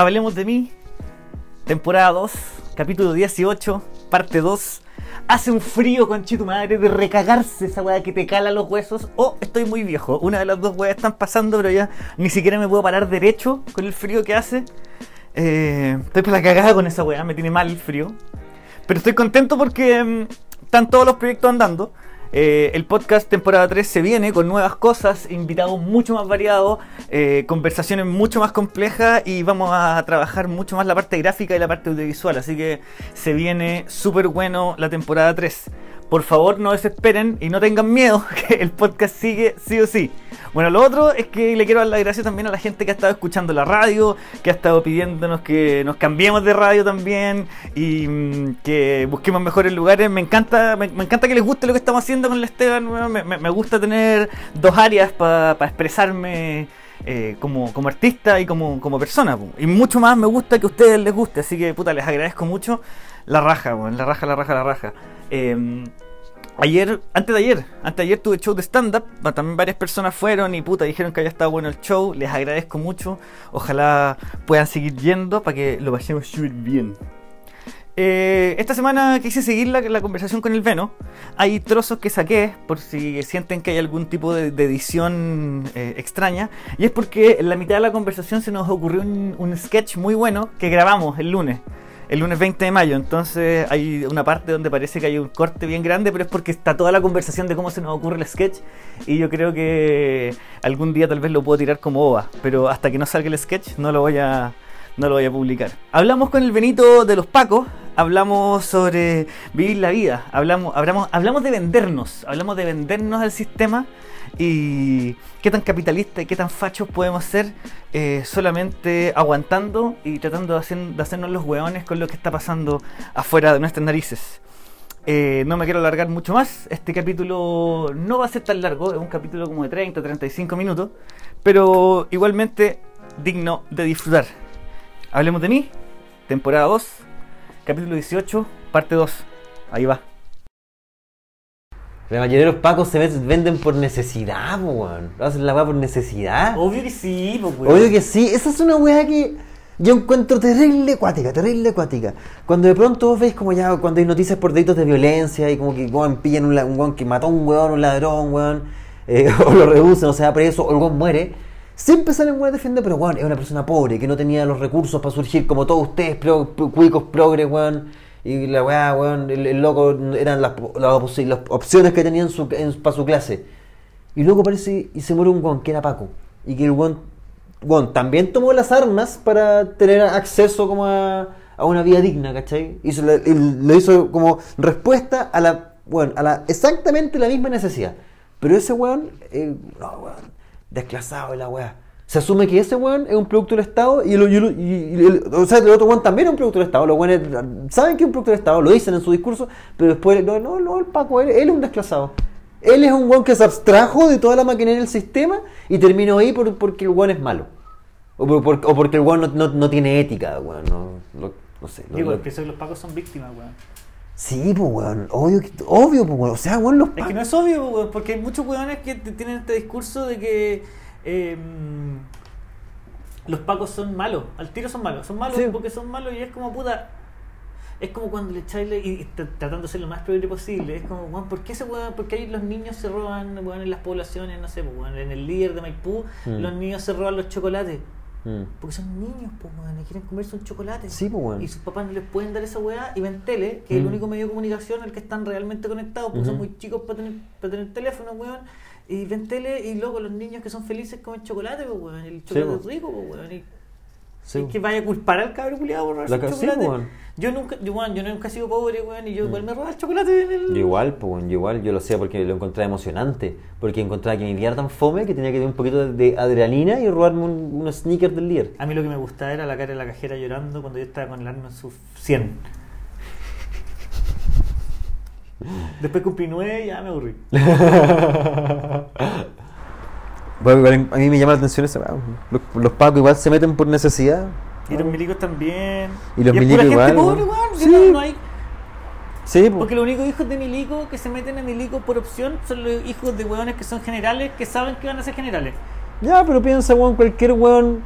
Hablemos de mí, temporada 2, capítulo 18, parte 2. Hace un frío, conchito madre, de recagarse esa weá que te cala los huesos. O estoy muy viejo. Una de las dos weas están pasando, pero ya ni siquiera me puedo parar derecho con el frío que hace. Eh, estoy por la cagada con esa weá, me tiene mal el frío. Pero estoy contento porque mm, están todos los proyectos andando. Eh, el podcast temporada 3 se viene con nuevas cosas, invitados mucho más variados, eh, conversaciones mucho más complejas y vamos a trabajar mucho más la parte gráfica y la parte audiovisual. Así que se viene súper bueno la temporada 3. Por favor, no desesperen y no tengan miedo, que el podcast sigue sí o sí. Bueno, lo otro es que le quiero dar las gracias también a la gente que ha estado escuchando la radio, que ha estado pidiéndonos que nos cambiemos de radio también y mm, que busquemos mejores lugares. Me encanta, me, encanta que les guste lo que estamos haciendo con el Esteban. Me, gusta tener dos áreas para expresarme. Eh, como, como, artista y como, como, persona. Y mucho más me gusta que a ustedes les guste. Así que, puta, les agradezco mucho. La raja, la raja, la raja, la raja. Em, ayer, antes de ayer, antes de ayer tuve show de stand-up. También varias personas fueron y puta, dijeron que había estado bueno el show. Les agradezco mucho. Ojalá puedan seguir yendo para que lo vayamos súper bien. Eh, esta semana quise seguir la, conversación con el Veno. Hay trozos que saqué por si sienten que hay algún tipo de, edición eh, extraña. Y es porque en la mitad de la conversación se nos ocurrió un sketch muy bueno que grabamos el lunes el lunes 20 de mayo. Entonces hay una parte donde parece que hay un corte bien grande, pero es porque está toda la conversación de cómo se nos ocurre el sketch. Y yo creo que algún día tal vez lo puedo tirar como OVA, pero hasta que no salga el sketch no lo voy a, no lo voy a publicar. Hablamos con el Benito de los Pacos, hablamos sobre vivir la vida, hablamos, hablamos, hablamos de vendernos, hablamos de vendernos al sistema y qué tan capitalista y qué tan fachos podemos ser eh, solamente aguantando y tratando de, hacernos los hueones con lo que está pasando afuera de nuestras narices. Eh, no me quiero alargar mucho más. Este capítulo no va a ser tan largo, es un capítulo como de 30, 35 minutos, pero igualmente digno de disfrutar. Hablemos de mí, temporada 2, capítulo 18, parte 2. Ahí va. La mayoría de los pacos se venden por necesidad, weón. Hacen la weá por necesidad. Obvio que sí, weón. Obvio que sí. Esa es una weá que yo encuentro terrible acuática, terrible acuática. Cuando de pronto vos veis como ya, cuando hay noticias por delitos de violencia y como que weón, pillan un, un weón que mató a un weón, un ladrón, weón, eh, o lo reducen o se va preso, o el weón muere. Siempre salen weón a defender, pero weón, es una persona pobre que no tenía los recursos para surgir como todos ustedes, cuicos progres, weón y la weá, weón, el, loco eran las, las, opciones que tenían para su clase. Y luego aparece y se muere un weón que era Paco. Y que el weón, también tomó las armas para tener acceso como a, a una vida digna, ¿cachai? Y lo hizo como respuesta a la, bueno, a la exactamente la misma necesidad. Pero ese weón, eh, no, weón, desclasado de la weá se asume que ese weón es un producto del Estado y, el, o sea, el otro weón también es un producto del Estado. Los weones saben que es un producto del Estado, lo dicen en su discurso, pero después, no, no, no el Paco, él, es un desclasado. Él es un weón que se abstrajo de toda la maquinaria del sistema y terminó ahí por, porque el weón es malo. O, porque el weón no, tiene ética, weón. No, no, sé. Digo, es que los pacos son víctimas, weón. Sí, pues, weón. Obvio, obvio pues, weón. O sea, weón, los Es que no es obvio, weón, porque hay muchos weones que tienen este discurso de que Em, los pacos son malos, al tiro son malos, son malos porque son malos y es como puta. Es como cuando le echáis y, tratando de ser lo más progre posible. Es como, bueno, ¿por qué se ¿Por qué los niños se roban en las poblaciones? No sé, pues, en el líder de Maipú, mm. los niños se roban los chocolates. Mm. Porque son niños, pues, y quieren comerse un chocolate. Sí, pues, Y sus papás no les pueden dar esa weá y ven tele, que es el mm. único medio de comunicación al que están realmente conectados, porque son muy chicos para tener, para tener teléfono, weón y ven tele y luego los niños que son felices comen chocolate, pues, weón. El chocolate es rico, pues, weón. Y, sí. que vaya a culpar al cabrón culiado por robarse el chocolate. Sí, yo nunca, yo, bueno, yo nunca he sido pobre, weón, y yo igual mm. me robaba el chocolate en el... Yo igual, pues, yo igual, yo lo sé porque lo encontré emocionante. Porque encontraba que mi vida era tan fome que tenía que tener un poquito de, adrenalina y robarme un, unos sneakers del líder. A mí lo que me gustaba era la cara de la cajera llorando cuando yo estaba con el arma en su 100. Después cumplí nueve y ya me aburrí. Bueno, igual a mí me llama la atención eso. Los, los pacos igual se meten por necesidad. Y los milicos también. Y los es milicos pura gente igual, pobre. Sí. No, no hay- Sí. Porque los únicos hijos de milico que se meten a milico por opción son los hijos de weones que son generales que saben que van a ser generales. Ya, pero piensa, weón, cualquier weón.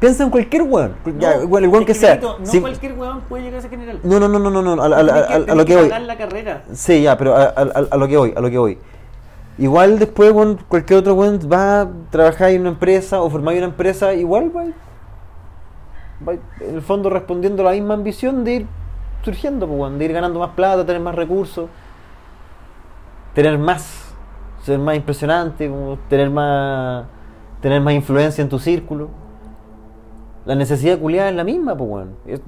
Piensa en cualquier weón. No, igual, el weón que sea. No cualquier weón puede llegar a ser general. no, no, no, no, no, no, a, lo que voy. pagar la carrera. Sí, ya, pero a, lo que voy, a lo que voy. Igual después, weón, cualquier otro weón va a trabajar en una empresa o formar una empresa, igual va, va en el fondo respondiendo a la misma ambición de ir surgiendo, pues, weón, de ir ganando más plata, tener más recursos, tener más, ser más impresionante, como tener más, tener más influencia en tu círculo. La necesidad culiada es la misma, pues, weón. Es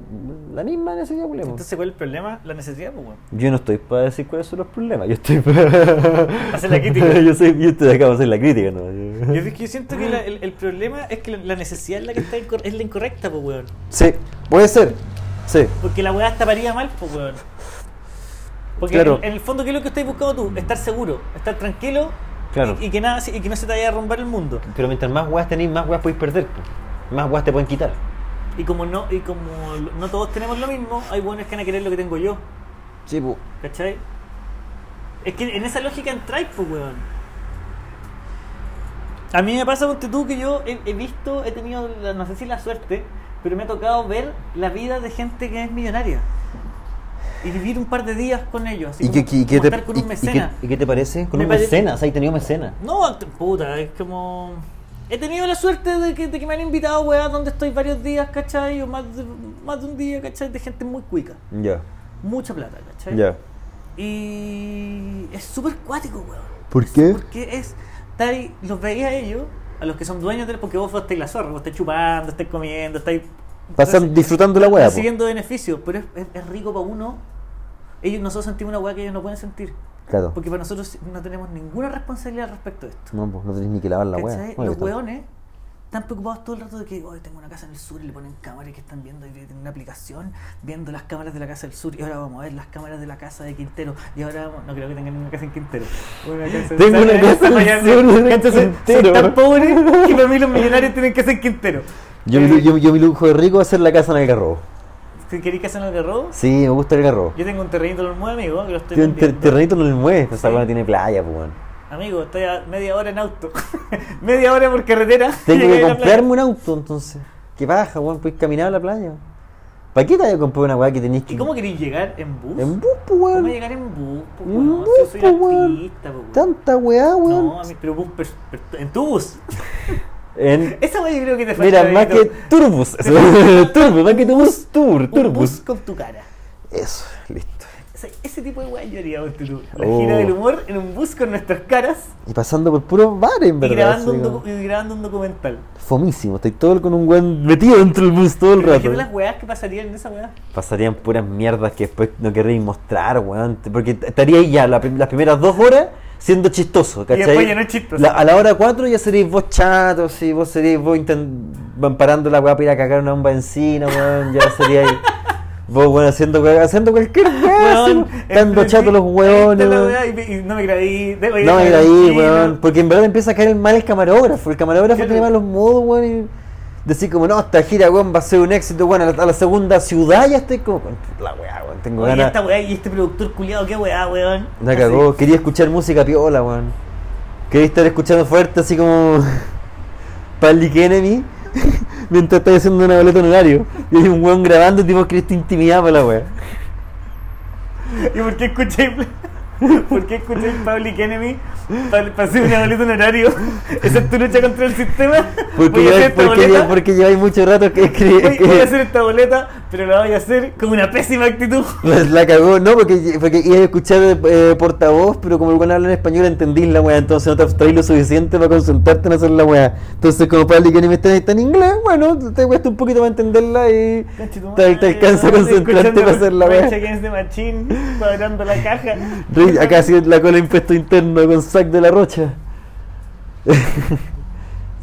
la misma necesidad culiada. pues. Entonces, ¿cuál es el problema? La necesidad, pues, weón. Yo no estoy para decir cuáles son los problemas, yo estoy para Hacer la crítica. yo, soy, yo estoy acá para hacer la crítica, ¿no? Yo, es que yo siento que la- el, el problema es que la, necesidad es la que está es la incorrecta, pues, weón. Sí, puede ser. Sí. Porque la weá estaría mal, pues, weón. Porque Claro. en, en el fondo, ¿qué es lo que estás buscando tú? Estar seguro, estar tranquilo Claro. y, y que nada, y que no se te vaya a romper el mundo. Pero mientras más weas tenéis, más weas podéis perder. po. Más weas te pueden quitar. Y como no, y como no todos tenemos lo mismo, hay buenos que van a querer lo que tengo yo. Sí, pues. ¿Cachai? Es que en esa lógica entráis, pues, weón. A mí me pasa, ponte tú, que yo he, he visto, he tenido, no sé si la suerte, pero me ha tocado ver la vida de gente que es millonaria. Y vivir un par de días con ellos. Así ¿Y como, qué, y como te, estar con y- un y qué- y qué te parece? Con Me un parece- mecenas, has tenido mecenas. No, puta, es como... He tenido la suerte de que, de que me han invitado a weas donde estoy varios días, ¿cachai? O más de, más de un día, ¿cachai? De gente muy cuica. Ya, Mucha plata, ¿cachai? ya. Y es súper cuático, weón. ¿Por qué? Porque es. estáis- los veis a ellos, a los que son dueños del. Porque vos estáis la zorra, vos estáis chupando, estáis comiendo, estáis. Pasan disfrutando la wea. Recibiendo beneficios, pero es, es- es rico para uno. Ellos, nosotros sentimos una weá que ellos no pueden sentir. Claro. Porque para nosotros no tenemos ninguna responsabilidad respecto a esto. No, pues no tenés ni que lavar la. Oye, Los weones están preocupados todo el rato de que hoy tengo una casa en el sur y le ponen cámaras y que están viendo y tienen una aplicación viendo las cámaras de la casa del sur y ahora vamos a ver las cámaras de la casa de Quintero y ahora vamos- no creo que tengan una casa en Quintero. Una casa Tengo una casa en el sur de Entonces, Quintero. Son tan pobres que para mí los millonarios tienen que ser Quintero. Yo, mi, yo, yo mi lujo de rico es hacer la casa en Algarrobo. ¿Qué ¿Queréis casa en Algarrobo? Sí, me gusta el Algarrobo. Yo tengo un terrenito en el mueve, amigo, que lo estoy Tiene un terrenito en el muelle, esa Sí. tiene playa, pues. Amigo, estoy a media hora en auto. media hora por carretera. Tengo que comprarme un auto, entonces. ¿Qué baja, weón? Puedes caminar a la playa. ¿Para qué te vas a comprar una weá que tenéis que. ¿Y cómo queréis llegar en bus? En bus, pues, ¿Cómo weón. llegar en bus? po, En weón? bus, Si yo soy po, weón. artista, po, weón. Tanta weá, weón. No, pero bus, en tu bus. En... Esa weá yo creo que te falta. Mira, más que turbus. turbus, más que tu bus, tour, Un turbus. bus con tu cara. Eso, listo. O sea, ese tipo de weá yo haría, tú. La Oh. gira del humor en un bus con nuestras caras Y pasando por puros bares, en y verdad. grabando, así un docu- y grabando un documental. Fomísimo, estoy todo con un weón metido dentro del bus todo el Imagínate rato. las weas que pasarían en esa weá. Pasarían puras mierdas que después no querréis mostrar, weón. Porque estaría ahí ya la las primeras dos horas siendo chistoso, ¿cachai? después ya no es chistoso. La- a la hora cuatro ya seréis vos chatos, y vos seréis vos intent- parando la weá para ir a cagar una bomba encina, weón. Ya seríais vos, weón, haciendo, haciendo cualquier weá, Weón, dando chatos los weá, Y, me- y no me oye, No, ahí, tranquilo. weón. Porque en verdad empieza a caer mal el camarógrafo. El camarógrafo tiene malos modos, weón. Y decir como, no, esta gira, weón, va a ser un éxito, weón. A la, a la segunda ciudad ya estoy como, "Concha la weá, weón. Tengo Oye, ganas. esta weá y este productor culiado, qué weá, weón. La cagó. Quería escuchar música piola, weón. Quería estar escuchando fuerte, así como. Public Enemy. Mientras estoy haciendo una boleta honorario. Y hay un weón grabando, tipo, que esta intimidad para la weá. ¿Y por qué escuché ¿Por qué escuché Public Enemy para hacer una boleta en horario? ¿Esa es tu lucha contra el sistema? Porque, voy, a hacer lleváis, esta porque, boleta, porque lleváis mucho rato que escribir. voy, voy a hacer esta boleta, pero la voy a hacer con una pésima actitud. La, la cagó, no, porque, porque iba a escuchar eh, portavoz, pero como el weón habla en español entendís la weá, entonces no te abstraís lo suficiente para concentrarte en hacer la weá. Entonces, como Public Enemy está, está en inglés, bueno, te cuesta un poquito para entenderla y te, te alcanza a concentrarte para hacer la weá. The Machine, cuadrando la caja. Acá sí la cola impuesto interno con Zack de la Rocha.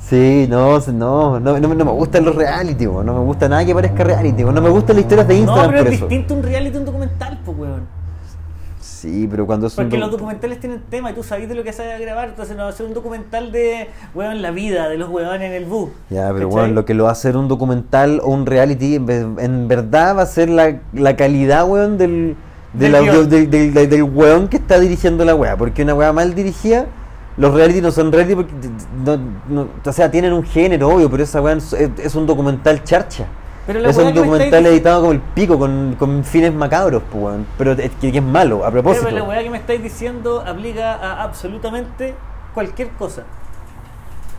Sí, no, no, no, no, me- no me gustan los reality, weón, no me gusta nada que parezca reality, weón, no me gustan las historias de No, Instagram pero por es distinto un reality a un documental, pues, weón. Sí, pero cuando es un Porque los documentales tienen tema y tú sabes de lo que se va a grabar, entonces no va a ser un documental de, weón, la vida de los weones en el bus. Ya, pero bueno, lo que lo va a hacer un documental o un reality, en, ve- en verdad va a ser la, la calidad, weón, del, del, del- del weón que está dirigiendo la weá. Porque una weá mal dirigida, los reality no son reality porque, no, no- o sea, tienen un género, obvio, pero esa weá es, es un documental charcha. Pero Es un documental editado como el pico, con, con fines macabros, pues, weón. Pero es que es malo, a propósito. Pero la weá que me estáis diciendo aplica a absolutamente cualquier cosa.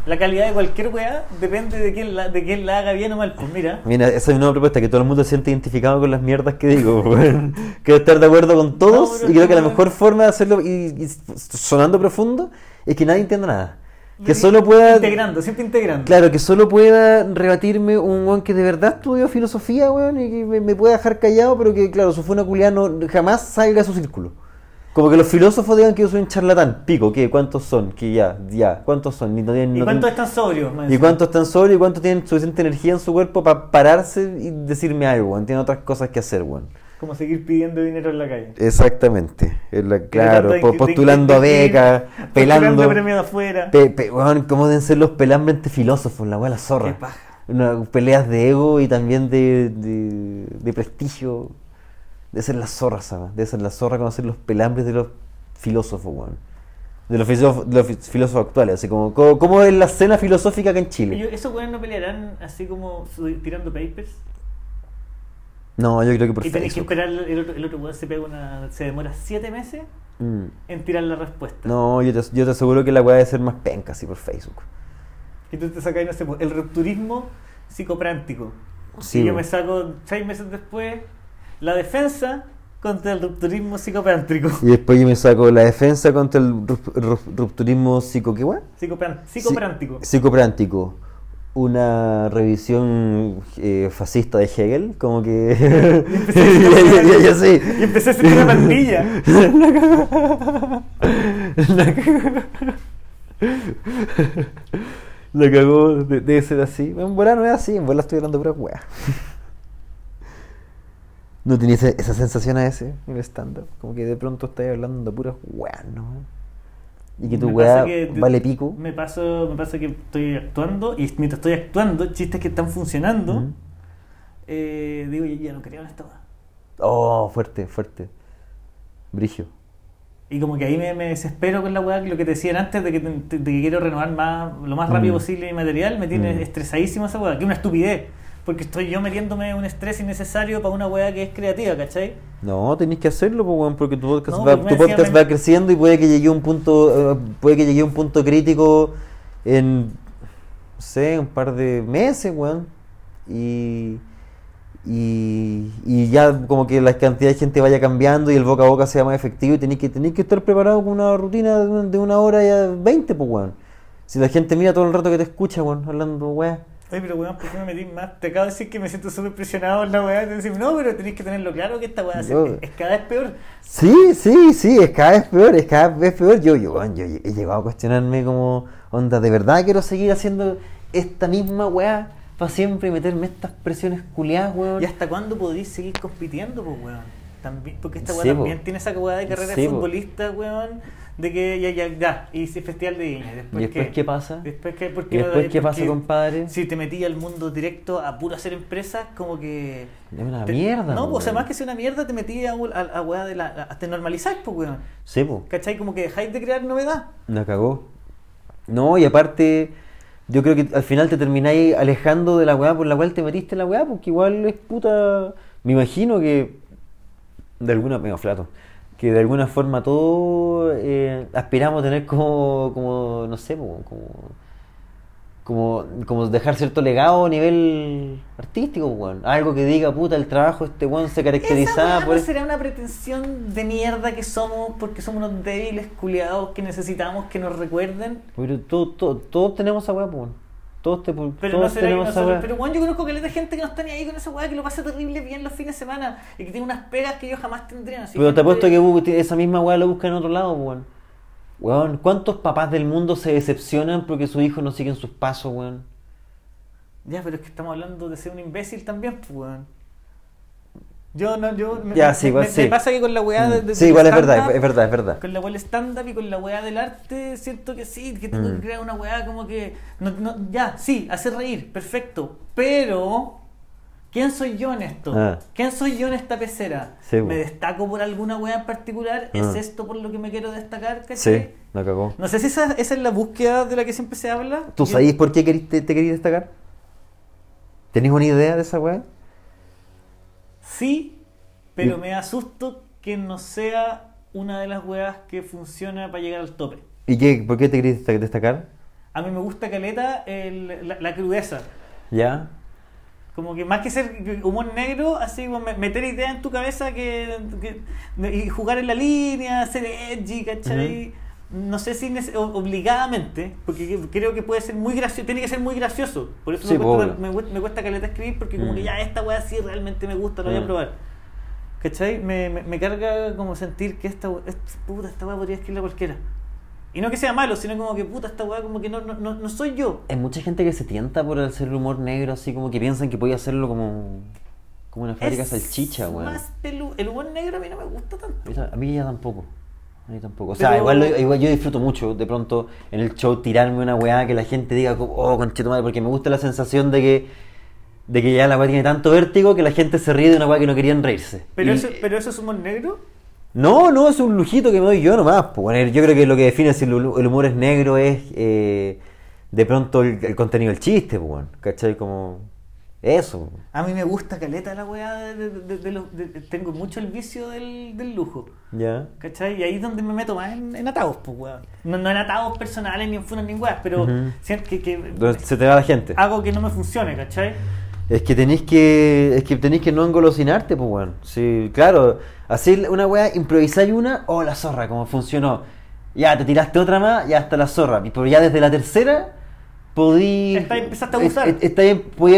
La calidad de cualquier weá depende de quién la, de quién la haga bien o mal. Pues mira, Mira, esa es una propuesta que todo el mundo se siente identificado con las mierdas que digo. Quiero estar de acuerdo con todos No, y creo que la mejor forma de hacerlo, y, y sonando profundo, es que nadie entienda nada. Que solo pueda. integrando, siempre integrando. Claro, que solo pueda rebatirme un weón que de verdad estudió filosofía, weón, y que me, me pueda dejar callado, pero que, claro, su funa culiada no jamás salga a su círculo. Como que los filósofos digan que yo soy un charlatán. Pico, ¿qué? ¿Cuántos son? Que ya, ya, ¿cuántos son? Ni- no tienen- ¿Y cuántos están sobrios? ¿Y cuántos están sobrios y cuántos tienen suficiente energía en su cuerpo para pararse y decirme algo? Tienen otras cosas que hacer, weón. Como seguir pidiendo dinero en la calle. Exactamente. La- claro, de- postulando a becas, pelando. Postulando afuera. Pe, pe- weón, ¿Cómo deben ser los pelambres filósofos? La weá la zorra. Qué paja. Una- peleas de ego y también de, de, de prestigio. De ser la zorra, ¿sabes? De ser la zorra conocer los pelambres de los filósofos, weón. De los filósofos, de los fi- filósofos actuales, así como, como, como es la escena filosófica acá en Chile. Ellos- ¿Esos weones no pelearán así como tirando papers? No, yo creo que por y tenéis que esperar, el otro, el otro weón se pega una. se demora siete meses Mm. en tirar la respuesta. No, yo te, yo te aseguro que la weá debe ser más penca así por Facebook. Y tú te sacas, no sé, el rupturismo psicoprántico. Sí, y yo me saco seis meses después la defensa contra el rupturismo psicopántrico. Y después yo me saco la defensa contra el rup- rup- rupturismo psico... ¿Qué weá? Psicopran- psicoprántico. Psi- Psicoprántico. Una revisión eh, fascista de Hegel, como que... ya, ya- ya sé. Y empecé a hacer una pandilla. La cagó. La cagó, de- debe ser así. En volar no es así, en volar estoy hablando pura weá. ¿No tenía esa, sensación a ese en el stand-up? Como que de pronto estás hablando puras weá, ¿no? Y que tu weá pasa vale pico. Me, paso, me pasa que estoy actuando y mientras estoy actuando, chistes que están funcionando, eh, digo, ya, ya no creo en esta weá. Oh, fuerte, fuerte. Brigio. Y como que ahí me, me desespero con la weá, lo que te decían antes, de que, de que quiero renovar más, lo más rápido Mm. posible mi material, me tiene Mm. estresadísimo esa weá, que es una estupidez. Porque estoy yo metiéndome un estrés innecesario para una weá que es creativa, ¿cachai? No, tenéis que hacerlo, pues, weón, porque tu podcast, No, va, me tu podcast va creciendo y puede que llegue a un punto, eh, puede que llegue a un punto crítico en, no sé, un par de meses, weón. Y, y, y ya como que la cantidad de gente vaya cambiando y el boca a boca sea más efectivo y tenéis que, tenéis que estar preparado con una rutina de una, de una hora y a 20, pues, weón. Si la gente mira todo el rato que te escucha, weón, hablando, weón. Oye, pero weón, ¿por qué me metí más? Te acabo de decir que me siento súper presionado en la weá. Te decir, no, pero tenéis que tenerlo claro que esta weá No. es, es cada vez peor. Sí, sí, sí, es cada vez peor, es cada vez peor. Yo, yo, yo he llegado a cuestionarme como, onda, ¿de verdad quiero seguir haciendo esta misma weá para siempre y meterme estas presiones culiadas, weón? ¿Y hasta cuándo podréis seguir compitiendo, pues, weón? También, porque esta weá Sí, po. también tiene esa weá de carrera Sí, de po. futbolista, weón, de que ya, ya, ya, y ese festival de Viña. Después ¿Y después qué pasa? Después qué, ¿por ¿Y después qué pasa, compadre? Si te metí al mundo directo a puro hacer empresas, como que... Es una te- mierda, No, po, pues, o sea, más que sea una mierda, te metí a, a, a weá de la... a- te normalizáis, pues, weón. Sí, po, ¿Cachai? Como que dejáis de crear novedad. la cagó. No, y aparte, yo creo que al final te termináis alejando de la weá por la cual te metiste en la weá, porque igual es puta. Me imagino que. De alguna. Venga, flato. Que de alguna forma todos eh, aspiramos a tener como. como no sé, como. como como, dejar cierto legado a nivel artístico, weón. Algo que diga, puta, el trabajo este weón se Esa caracterizaba weá por... no será una pretensión de mierda que somos porque somos unos débiles culiados que necesitamos que nos recuerden. Pero todo- todo- todos tenemos esa weá, weón. Todos, te, Pero todos no será que tenemos weá. pero bueno, yo conozco que hay gente que no está ni ahí con esa weá, que lo pasa terrible bien los fines de semana y que tiene unas pegas que yo jamás tendría. así Pero te apuesto que bu- esa misma weá la busca en otro lado, weón. Weón, ¿cuántos papás del mundo se decepcionan porque sus hijos no siguen sus pasos, weón? Ya, pero es que estamos hablando de ser un imbécil también, pues weón. Yo no, yo. me- Ya, sí, igual me, sí. me pasa que con la weá de, de- Sí, igual es verdad, es verdad, es verdad. Con la weá del stand-up y con la weá del arte, siento que sí, que tengo Mm. que crear una weá como que. No, no, ya, sí, hacer reír, perfecto. Pero. ¿Quién soy yo en esto? Ah. ¿Quién soy yo en esta pecera? Sí, ¿Me bo. destaco por alguna weá en particular? Ah. ¿Es esto por lo que me quiero destacar? ¿cachai? Sí, la cagó. No sé si esa, esa es la búsqueda de la que siempre se habla. ¿Tú Yo- sabés por qué te, te querías destacar? ¿Tenés una idea de esa weá? Sí, pero me asusto que no sea una de las weas que funciona para llegar al tope. ¿Y qué, por qué te desta- destacar? A mí me gusta caleta el- la, la crudeza. ¿Ya? Como que más que ser humor negro, así como me- meter ideas en tu cabeza que, que- y jugar en la línea, ser edgy, ¿cachai? No sé si obligadamente, porque que- creo que puede ser muy gracioso, tiene que ser muy gracioso. Por eso Sí, me, cuesta, me, me cuesta caleta escribir, porque como Mm. que ya esta wea sí realmente me gusta, lo voy a Mm. probar. ¿Cachai? Me, me, me carga como sentir que esta, we- es- puta, esta weá podría escribirla cualquiera. Y no que sea malo, sino como que puta, esta weá como que no, no, no, no soy yo. Hay mucha gente que se tienta por hacer el humor negro, así como que piensan que podía hacerlo como, como una fábrica Es salchicha, weón. El humor negro a mí no me gusta tanto. A mí ya tampoco. A mí tampoco. O sea, Pero- igual, igual yo disfruto mucho de pronto en el show tirarme una weá que la gente diga, oh, conchito madre, porque me gusta la sensación de que, de que ya la weá tiene tanto vértigo que la gente se ríe de una weá que no querían reírse. Pero, Y- eso, pero eso es humor negro. No, no, es un lujito que me doy yo nomás. Pues, bueno, yo creo que lo que define si el hu- el humor es negro es eh, de pronto el, el contenido del chiste, pues, bueno, ¿cachai? Como eso. A mí me gusta caleta la weá de, de- de- de los- de- tengo mucho el vicio del, del lujo. ¿Ya? ¿Cachai? Y ahí es donde me meto más en, en atados, pues weón. No, no en atados personales ni en funas ni en weas, pero siento que, que se te va la gente. hago que no me funcione, ¿cachai? Es que tenéis que. Es que tenéis que no engolosinarte, pues bueno. Sí, claro. Así una weá, improvisáis una, oh la zorra, como funcionó. Ya, te tiraste otra más, ya está la zorra. Pero ya desde la tercera, podí. Está- empezaste a usar. es- es-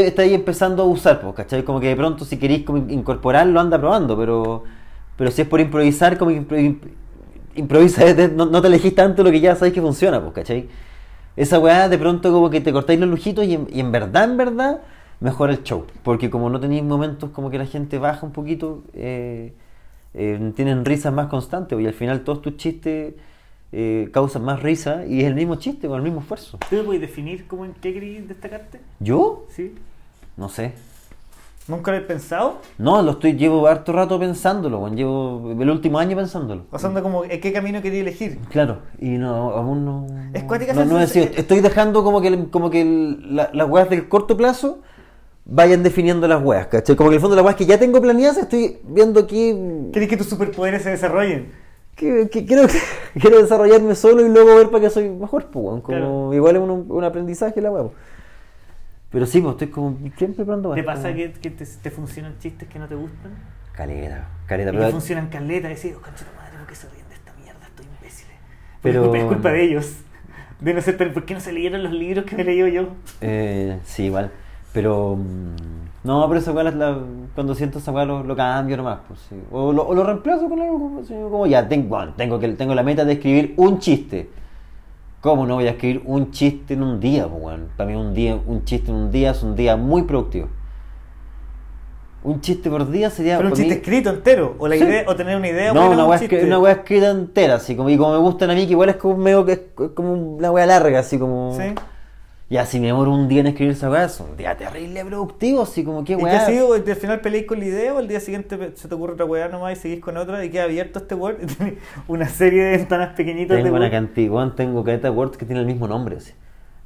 Está empezando a usar, pues, ¿cachai? Como que de pronto si queréis como incorporarlo, anda probando, pero. Pero si es por improvisar, como que impro- imp- improvisa, no, no te elegís tanto lo que ya sabéis que funciona, pues, ¿cachai? Esa weá de pronto como que te cortáis los lujitos y en, y en verdad, en verdad, mejora el show. Porque como no tenéis momentos como que la gente baja un poquito, eh, eh, tienen risas más constantes y al final todos tus chistes eh, causan más risa y es el mismo chiste con el mismo esfuerzo. ¿Tú me puedes definir cómo en qué querés destacarte? ¿Yo? ¿Sí? No sé. ¿Nunca lo he pensado? No, lo estoy, llevo harto rato pensándolo, llevo el último año pensándolo. O sea, anda como, ¿en qué camino quería elegir? Claro, y no, aún no. Es cuática no, no sensa- decidido. Estoy dejando como que, como que el- la- las weas del corto plazo vayan definiendo las weas, ¿cachai? Como que en el fondo las weas que ya tengo planeadas estoy viendo aquí. ¿Querés que tus superpoderes se desarrollen? Que, que quiero, quiero desarrollarme solo y luego ver para qué soy mejor, pues. Como, Claro. Igual es un, un aprendizaje la po. Pero sí, pues estoy como siempre probando ¿Te weas, pasa como- que, que te, te funcionan chistes que no te gustan? Caleta, caleta, Y pero. que funcionan caleta, decís, oh, concha tu madre, ¿por qué se ríen de esta mierda? Estoy imbécil. Pero- Es culpa, de ellos. De no ser, ¿por qué no se leyeron los libros que me leí yo? Eh, sí, igual. Pero. mm, No, pero esa weá, la- la- cuando siento esa weá lo, lo cambio nomás. Pues, sí. o, lo, o lo reemplazo con algo como, ya, tengo, bueno, tengo, que, tengo la meta de escribir un chiste. ¿Cómo no voy a escribir un chiste en un día? Pues, weón? Para mí un, día, un chiste en un día es un día muy productivo. Un chiste por día sería... Pero un chiste mí- escrito entero, o la Sí. idea, o tener una idea no, una un una escrita entera, así como, y como me gustan a mí, que igual es como medio que es como una weá larga, así como... Sí. Ya, si me demoro un día en escribir esa weá, es un día terrible productivo, así como qué ¿Y qué weá. ha sido? ¿Al final peleáis con la idea o al día siguiente se te ocurre otra weá nomás y seguís con otra y queda abierto este Word? Y tenés una serie de ventanas pequeñitas de Tengo una Word. cantidad, weón, tengo caleta de words que tiene el mismo nombre, así.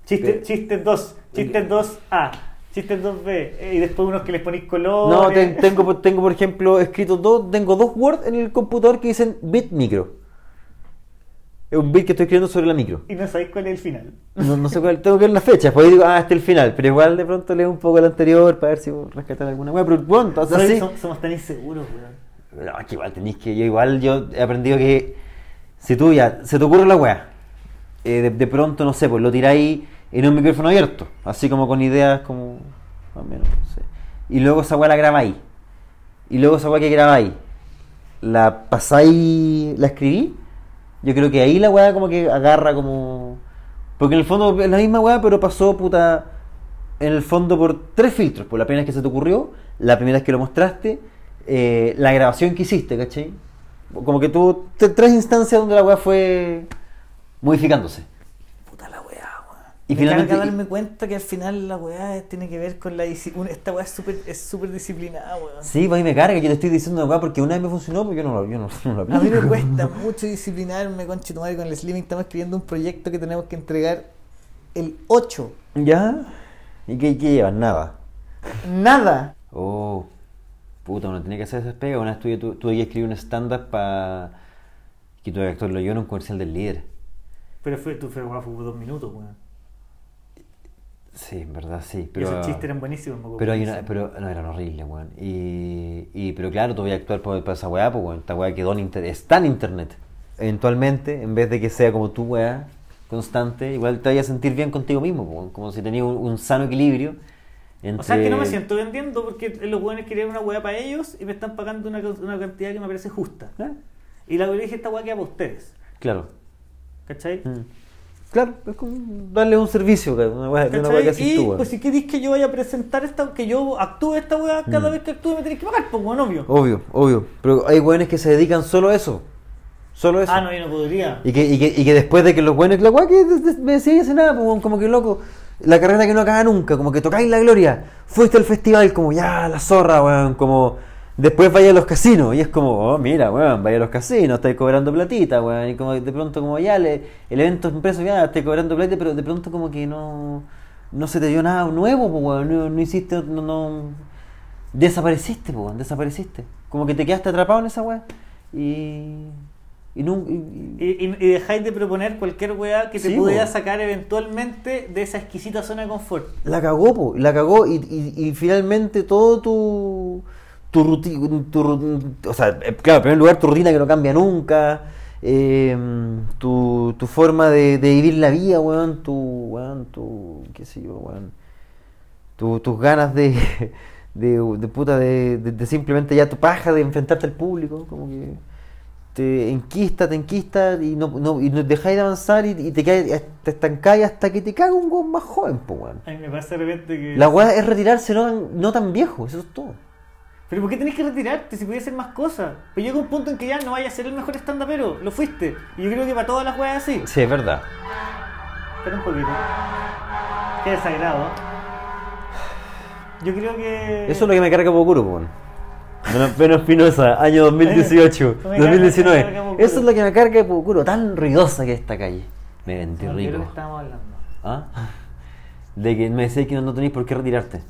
Chiste, que- chistes 2, chistes 2A, chistes 2B, eh, y después unos que les ponéis color. No, ten- tengo, por- tengo por ejemplo escrito dos, tengo dos words en el computador que dicen bit micro. Es un bit que estoy escribiendo sobre la micro. Y no sabéis cuál es el final. No, no sé cuál, tengo que ver la fecha, pues ahí digo, ah, este es el final, pero igual de pronto leo un poco el anterior para ver si rescatar alguna weá, pero bueno, entonces Soy- así. som- somos tan inseguros, weón. No, es que igual tenéis que. Yo igual yo he aprendido que si tú ya se te ocurre la weá, eh, de, de pronto, no sé, pues lo tiráis en un micrófono abierto, así como con ideas como. Más o menos, no sé. Y luego esa weá la grabáis. Y luego esa weá que grabáis, la pasáis, la escribí. Yo creo que ahí la weá como que agarra como. Porque en el fondo es la misma weá, pero pasó puta. En el fondo por tres filtros. Por la primera vez que se te ocurrió, la primera vez que lo mostraste, eh, la grabación que hiciste, ¿cachai? Como que tuvo tres instancias donde la weá fue modificándose. Puta la weá, weón. Y me finalmente- carga darme cuenta que al final la weá tiene que ver con la disciplina. Esta weá es súper es súper disciplinada, weón. Sí, pues ahí me carga, yo te estoy diciendo una weá porque una vez me funcionó, pues yo no lo, yo no, no lo A mí me cuesta mucho disciplinarme, con Chitumari, con el Slimming. Estamos escribiendo un proyecto que tenemos que entregar el 8. ¿Ya? ¿Y qué, qué llevas? Nada. Nada. Oh, puta, uno tenía que hacer esas pegas. Una vez tuve, tu- tuve que escribir un stand-up para que tuve que actuarlo yo en un comercial del líder. Pero fue tu fue, weá, fue dos minutos, weón. Sí, en verdad sí. Y Pero, esos chistes eran buenísimos, pero hay una, pero no eran horribles, weón. Y, y, pero claro, tuve que actuar por, por esa weá, pues weón. Esta weá quedó en internet. Está en internet. Eventualmente, en vez de que sea como tu weá constante, igual te vayas a sentir bien contigo mismo, pues, weón. Como si tenías un, un sano equilibrio. Entre... O sea, que no me siento vendiendo porque los weones querían una weá para ellos y me están pagando una, una cantidad que me parece justa. ¿Eh? Y la weá dije, esta weá queda para ustedes. Claro. ¿Cachai? Mm. Claro, es como darle un servicio, una weá, una weá que haces y tú, pues si queréis que yo vaya a presentar esta, que yo actúe esta weá cada Mm. vez que actúe me tenéis que pagar, pues weón, obvio. Obvio, obvio. Pero hay weones que se dedican solo a eso. Solo eso. Ah, no, yo no podría. Y que, y, que, y que después de que los buenos, la weá que me decía hace nada, pues, como que loco, la carrera que no acaba nunca, como que tocáis la gloria, fuiste al festival, como ya, la zorra, weón, como después vaya a los casinos, y es como, oh, mira, weón, vaya a los casinos, estáis cobrando platita, weón, y como de pronto, como ya, le- el evento es impreso, ya, estáis cobrando plata, pero de pronto como que no, no se te dio nada nuevo, weón, no, no hiciste, no, no, desapareciste, weón, desapareciste, como que te quedaste atrapado en esa weá, y... Y, nun- y- y- dejáis de proponer cualquier weá que te Sí, pudiera po. sacar eventualmente de esa exquisita zona de confort. La cagó, po, la cagó y finalmente todo tu tu rutina, o sea, eh, claro, en primer lugar tu rutina que no cambia nunca, eh, tu, tu forma de, de vivir la vida, weón, tu, weón, tu, qué sé yo, weón, tu- tus ganas de, de, de puta, de, de- simplemente ya tu paja de enfrentarte al público, como que te enquista, te enquista y no, no, y no dejáis de avanzar y, y te, caes, te estancáis hasta que te caga un weón más joven, po, weón. A mí me pasa de repente que. La weá es retirarse no tan, no tan viejo, eso es todo. Pero ¿por qué tenés que retirarte si podías hacer más cosas? Pues llega un punto en que ya no vayas a ser el mejor stand pero lo fuiste. Y yo creo que para todas las weas así. Sí, es verdad. Espera un poquito. Qué desagrado. Yo creo que. Eso es lo que me carga Pocuro, po, weón. Menos, Espinosa, año 2018, Me carga- me carga 2019. Pocuro. Eso es lo que me carga de Pocuro, tan ruidosa que es esta calle. Me ventí No, ¿de qué rico. estábamos hablando? ¿Ah? De que me decís que no, no tenéis por qué retirarte.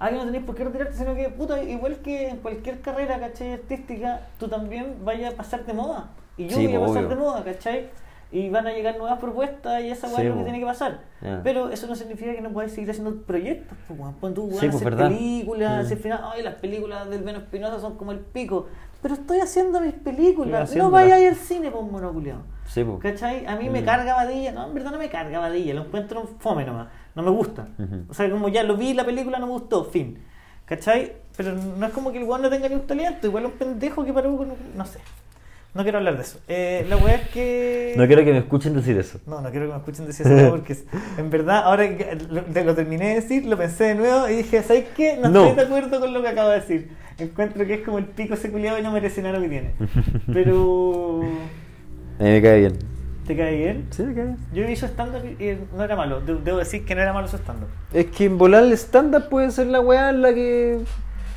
Ah, que no tenéis por qué retirarte, sino que, puta, igual que en cualquier carrera, ¿cachai? Artística, tú también vayas a pasar de moda. Y yo Sí, voy a pasar obvio. de moda, ¿cachai? Y van a llegar nuevas propuestas y esa Sí, es lo que tiene que pasar. Pero eso no significa que no podáis seguir haciendo proyectos, pues, tú, Sí, pues, hacer verdad. películas, Mm. hacer final, ay, las películas del Menos Espinosa son como el pico. Pero estoy haciendo mis películas, no haciéndolas. vaya a ir al cine, pues, monoculeado. Sí. ¿Cachai? A mí me Mm. carga Badilla. No, en verdad no me carga Badilla. Lo encuentro un fome nomás. No me gusta. O sea, como ya lo vi, la película no me gustó. Fin. ¿Cachai? Pero no es como que el weón no tenga ni un talento. Igual un pendejo que paró con... No sé. No quiero hablar de eso. Eh, la weá es que... No quiero que me escuchen decir eso. No, no quiero que me escuchen decir eso porque es- en verdad, ahora que lo terminé de decir, lo pensé de nuevo y dije, ¿sabes qué? No, No. estoy de acuerdo con lo que acabo de decir. Encuentro que es como el pico seculiado y no merece nada lo que tiene. Pero... A mí me cae bien. ¿Te cae bien? Sí, me cae bien. Yo vi su stand-up y no era malo. De- Debo decir que no era malo su stand-up. Es que en volar el stand-up puede ser la weá en la que.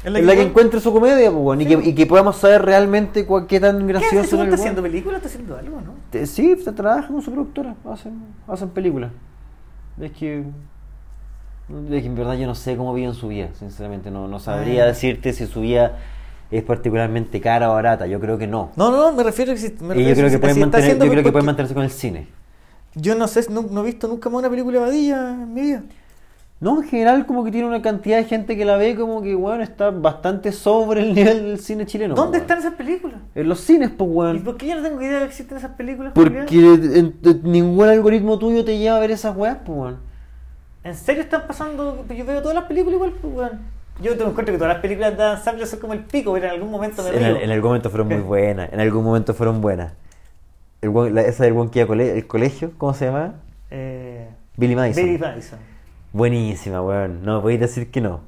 En la que, encuentre su comedia, pues, y, que, y que podamos saber realmente cuál, qué tan gracioso ¿Está es el weón. haciendo películas? ¿Está haciendo algo, no? Te- Sí, se trabaja con su productora, hacen, hacen películas. Es que. Es que en verdad yo no sé cómo viven su vida, sinceramente. No, no sabría Ah. decirte si su vida es particularmente cara o barata. Yo creo que no. No, no, no, me refiero a que si, me y refiero yo creo que pueden mantener, yo creo que pueden mantenerse con el cine. Yo no sé, no, no he visto nunca más una película de Badilla en mi vida. No, en general como que tiene una cantidad de gente que la ve como que, bueno, está bastante sobre el nivel del cine chileno. ¿Dónde están esas películas? En los cines, pues, ¿Y weón. por qué yo no tengo idea de que existen esas películas? Porque Julián? en- en- ningún algoritmo tuyo te lleva a ver esas weas, pues, weón. ¿En serio están pasando? Yo veo todas las películas igual, pues, weón. Yo te encuentro que todas las películas de Adam Sandler son como el pico, pero en algún momento me En, el- en algún momento fueron muy buenas, en algún momento fueron buenas. El weón- la- esa del buen que iba a cole- el colegio, ¿cómo se llama? Eh, Billy Madison. Billy Madison. Buenísima, weón. No podéis decir que no.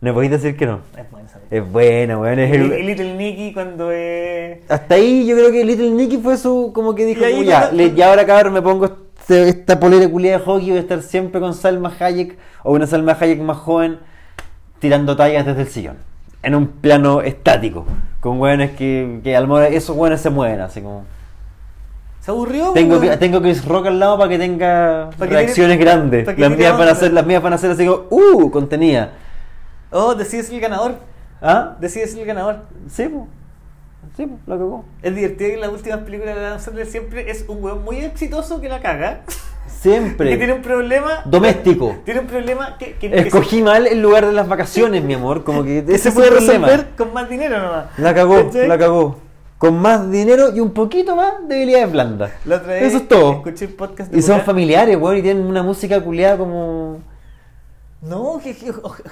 No podéis decir que no. Es buena esa película. Es buena, weón. Es el- Little Nicky cuando es... Hasta ahí yo creo que Little Nicky fue su, como que dijo, ahí ya, le- ya ahora cabrón me pongo este- esta polera culiada de hockey, voy a estar siempre con Salma Hayek o una Salma Hayek más joven tirando tallas desde el sillón. En un plano estático, con weones que, que a lo mejor esos weones se mueven, así como... Se aburrió, Tengo, weón. tengo Chris Rock al lado para que tenga Para que reacciones grandes. para que Las mías, van a ser, las mías van a ser así como, ¡uh! Contenida. Oh, decides el ganador. ¿Ah? Decides el ganador. Sí, pues. Sí, pues, la cagó. Es divertido que en las últimas películas de Adam Sandler siempre es un weón muy exitoso que la caga. Siempre. Que tiene un problema. Doméstico. Tiene un problema que, que, que Escogí mal el lugar de las vacaciones, mi amor. Como que se, que ese puede resolver con más dinero nomás. La cagó, ¿Cachai? la cagó. Con más dinero y un poquito más de habilidades blandas. La otra vez Eso es todo. escuché un podcast de Y son familiares, weón, y tienen una música culiada como. No,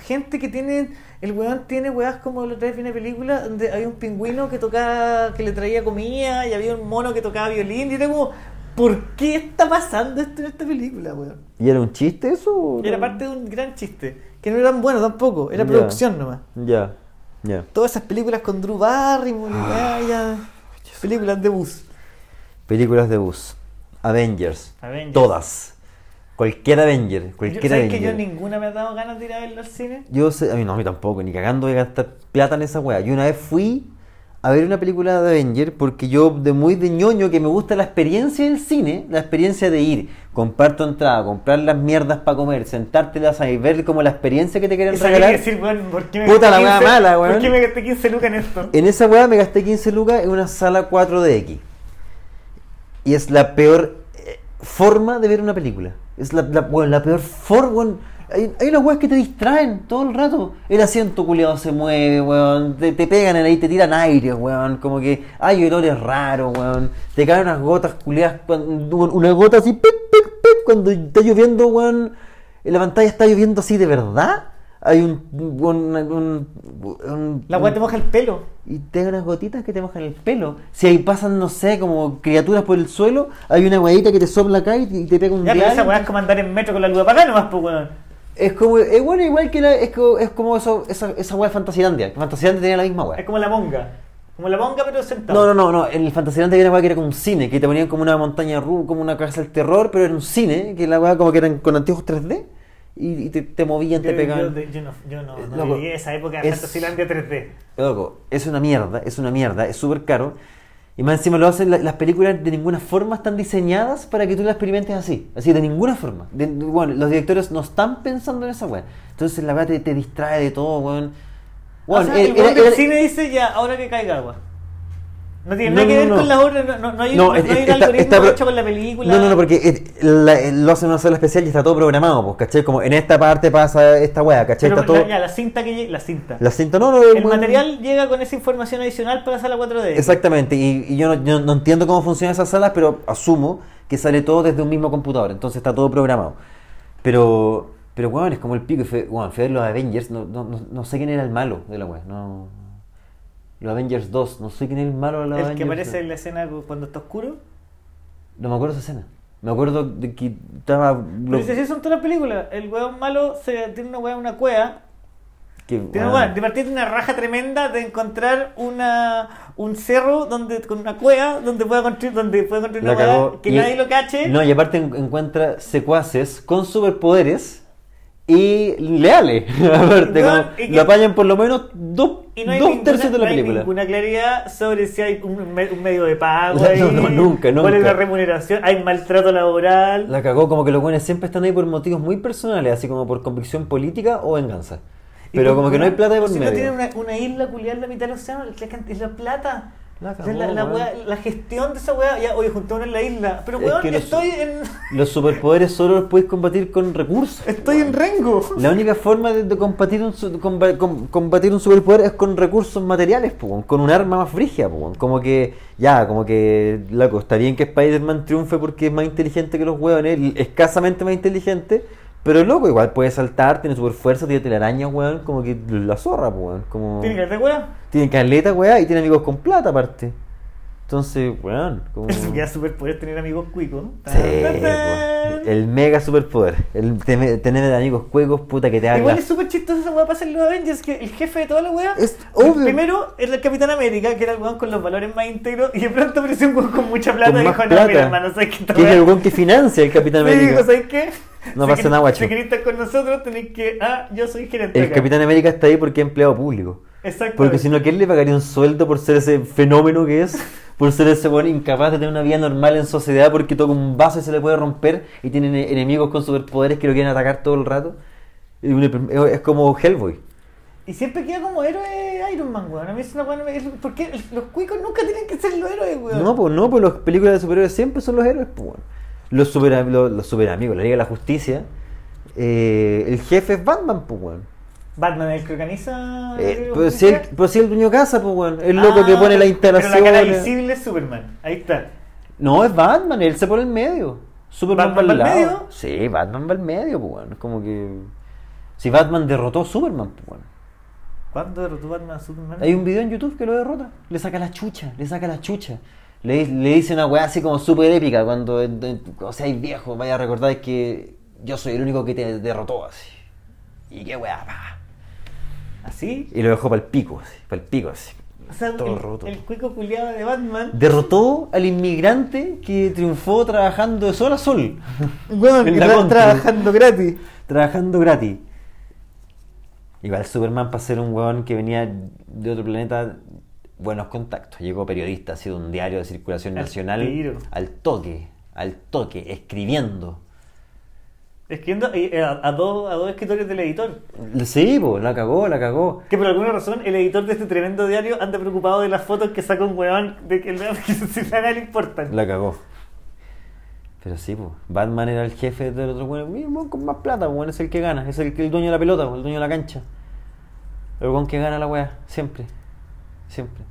gente que tiene. El weón tiene weas como la otra vez vi una película donde había un pingüino que tocaba, que le traía comida y había un mono que tocaba violín. Y era como, ¿por qué está pasando esto en esta película, weón? ¿Y era un chiste eso? Era parte de un gran chiste, que no era tan bueno tampoco, era producción nomás. Ya, ya. Todas esas películas con Drew Barrymore y ya. Películas de bus. Películas de bus. Avengers. Avengers. Todas. Cualquier Avenger. Yo- Cualquier ¿Sabes que yo ninguna me ha dado ganas de ir a verlo al cine? Yo sé, a mí no, a mí tampoco, ni cagando voy a gastar plata en esa weá. Yo una vez fui a ver una película de Avenger porque yo, de muy de ñoño, que me gusta la experiencia del cine, la experiencia de ir, comprar tu entrada, comprar las mierdas para comer, sentarte y ver como la experiencia que te quieren regalar. decir, ¿por qué me Puta la weá 15 mala, weón. ¿Por qué me gasté 15 lucas en esto? En esa weá me gasté 15 lucas en una sala 4DX. Y es la peor eh, forma de ver una película. Es la, la, weón, la peor forma, weón. Hay, hay unas weas que te distraen todo el rato. El asiento culiado se mueve, weón. Te, te pegan en ahí, te tiran aire, weón. Como que hay olores raros, weón. Te caen unas gotas culiadas. Una gota así, pic, pic, pic, cuando está lloviendo, weón. En la pantalla está lloviendo así de verdad. Hay un. un, un- un- La weá te moja el pelo. y te unas gotitas que te mojan el pelo. Si ahí pasan, no sé, como criaturas por el suelo, hay una huevita que te sopla acá y te, y te pega un Ya, pero esa weá es como andar en metro con la luz apagada nomás, pues weón. Es como, es bueno, igual que la, es como, es como eso, esa, esa hueá de Fantasilandia. Fantasilandia tenía la misma Es hueá. como la monga. Como la monga, pero sentado. No, no, no, no. El Fantasilandia había una hueá que era como un cine, que te ponían como una montaña ru, como una casa del terror, pero era un cine, que la hueá como que eran con anteojos 3D y, y te, te movían, Yo, te pegaban. yo, yo no, yo no, no Loco, viví esa época de es- Fantasylandia 3D. Loco, es una mierda, es una mierda, es súper caro. Y más encima lo hacen, la- las películas de ninguna forma están diseñadas para que tú las experimentes así. Así, de ninguna forma. De- bueno, los directores no están pensando en esa weá. Entonces la weá te, te distrae de todo, weón. o Weón, sea, era- el era- cine dice ya, ahora que caiga agua. No tiene nada que ver con la obra, no, no, no hay, No, hay un algoritmo hecho con la película. No, no, no, porque eh, la- eh, lo hacen en una sala especial y está todo programado, pues, ¿cachai? Como en esta parte pasa esta weá, ¿cachai? Está todo... la, cinta que la cinta. La cinta, no, no, el material llega con esa información adicional para la sala 4D. Exactamente, y, yo, no, yo no entiendo cómo funcionan esas salas, pero asumo que sale todo desde un mismo computador, entonces está todo programado. Pero, pero weón, es como el pico, y fue, weón, ver los Avengers, no, no, no, no sé quién era el malo de la weá, no... Los Avengers 2, no sé quién es el malo de los El Avengers que aparece 2. en la escena cu- cuando está oscuro. No me acuerdo esa escena. Me acuerdo de que estaba... Pero sí, son todas las películas. El weón malo se, tiene una weá en una cueva. que, Tiene una, tiene una raja tremenda de encontrar una un cerro donde con una cueva donde pueda construir donde pueda construir una cagó, que y- nadie lo cache. No, y aparte en- encuentra secuaces con superpoderes y leales. Aparte, Weón, como y que- lo apañan por lo menos dos, y no hay, dos ninguna, tercios de la no hay película. ninguna claridad sobre si hay un, me- un medio de pago. No, ahí, no, no, nunca, ¿Cuál es nunca. la remuneración? ¿Hay maltrato laboral? La cagó como que los buenos siempre están ahí por motivos muy personales, así como por convicción política o venganza. Pero como- como que no hay plata de por si medio. no tiene una, una isla culiada en la mitad del océano, la es la plata. La cagó, la, gestión de esa weá, ya, oye, juntémonos en la isla. Pero Es weón, que los- estoy en. Los superpoderes solo los puedes combatir con recursos. Estoy en Rengo. La única forma de, de combatir, un, combatir un superpoder es con recursos materiales, po, con un arma más frigia. po. Como que, ya, como que, loco, está bien que Spider-Man triunfe porque es más inteligente que los hueones, l- escasamente más inteligente, pero loco, igual puede saltar, tiene super fuerza, tiene telarañas, weón, como que la zorra, weón. Como... ¿Tiene de weá? Tiene caleta, weá, y tiene amigos con plata aparte. Entonces, weón, como... Es ya superpoder tener amigos cuicos. Sí, el mega superpoder. El tener amigos juegos, puta que te haga. Igual es súper chistoso esa weá pasa en los Avengers, que el jefe de toda la weá. Es el primero era el Capitán América, que era el weón con los valores más íntegros, y de pronto apareció un weón con mucha plata y dijo, no, mira hermano, ¿sabes qué? Que es el weón que financia el Capitán Sí, América. digo, ¿sabes qué? No Si pasa nada, guacho. Si queréis estar con nosotros, tenéis que. Ah, yo soy gerente. El acá. Capitán América está ahí porque es empleado público. Exacto. Porque si no, ¿quién le pagaría un sueldo por ser ese fenómeno que es? Por ser ese weón incapaz de tener una vida normal en sociedad porque toca un vaso y se le puede romper y tiene ene- enemigos con superpoderes que lo quieren atacar todo el rato. Es como Hellboy. Y siempre queda como héroe Iron Man, weón. A mí es una weá. es- ¿Por qué los cuicos nunca tienen que ser los héroes, weón? No, pues no, pues las películas de superhéroes siempre son los héroes, pues bueno. Los super, los, los super amigos, la Liga de la Justicia. eh, el jefe es Batman, pues weón. Batman, el que organiza. Eh, pero, si el, pero si el dueño casa, pues weón. El loco que Ah, pone la Pero instalación. la cara visible es Superman. Ahí está. No, es Batman, él se pone en medio. Superman ¿Batman va al lado. medio? Sí, Batman va al medio, pues. Es como que. Si Batman derrotó a Superman, pues bueno. ¿Cuándo derrotó Batman a Superman? Hay un video en YouTube que lo derrota. Le saca la chucha, le saca la chucha. Le, le dice una weá así como súper épica cuando, eh, eh, o seáis viejo, vaya a recordar que yo soy el único que te derrotó así. Y qué weá, pa. ¿Así? Y lo dejó para el pico, así, para el pico así. O sea, todo el, roto. el cuico culiado de Batman. Derrotó al inmigrante que triunfó trabajando de sol a sol. Que tra- trabajando gratis. trabajando gratis. Igual Superman para ser un weón que venía de otro planeta, buenos contactos. Llegó periodista, ha sido un diario de circulación Al nacional al toque, al toque, escribiendo. Escribiendo eh, a, a dos, a dos escritores del editor. Sí, pues, la cagó, la cagó. Que por alguna razón el editor de este tremendo diario anda preocupado de las fotos que saca un weón de que el que si a nadie le importan. La cagó. Pero sí, pues, Batman era el jefe del otro weón. Weón con más plata, weón, es el que gana, es el, el dueño de la pelota, el dueño de la cancha. El weón que gana la weá, siempre. Siempre.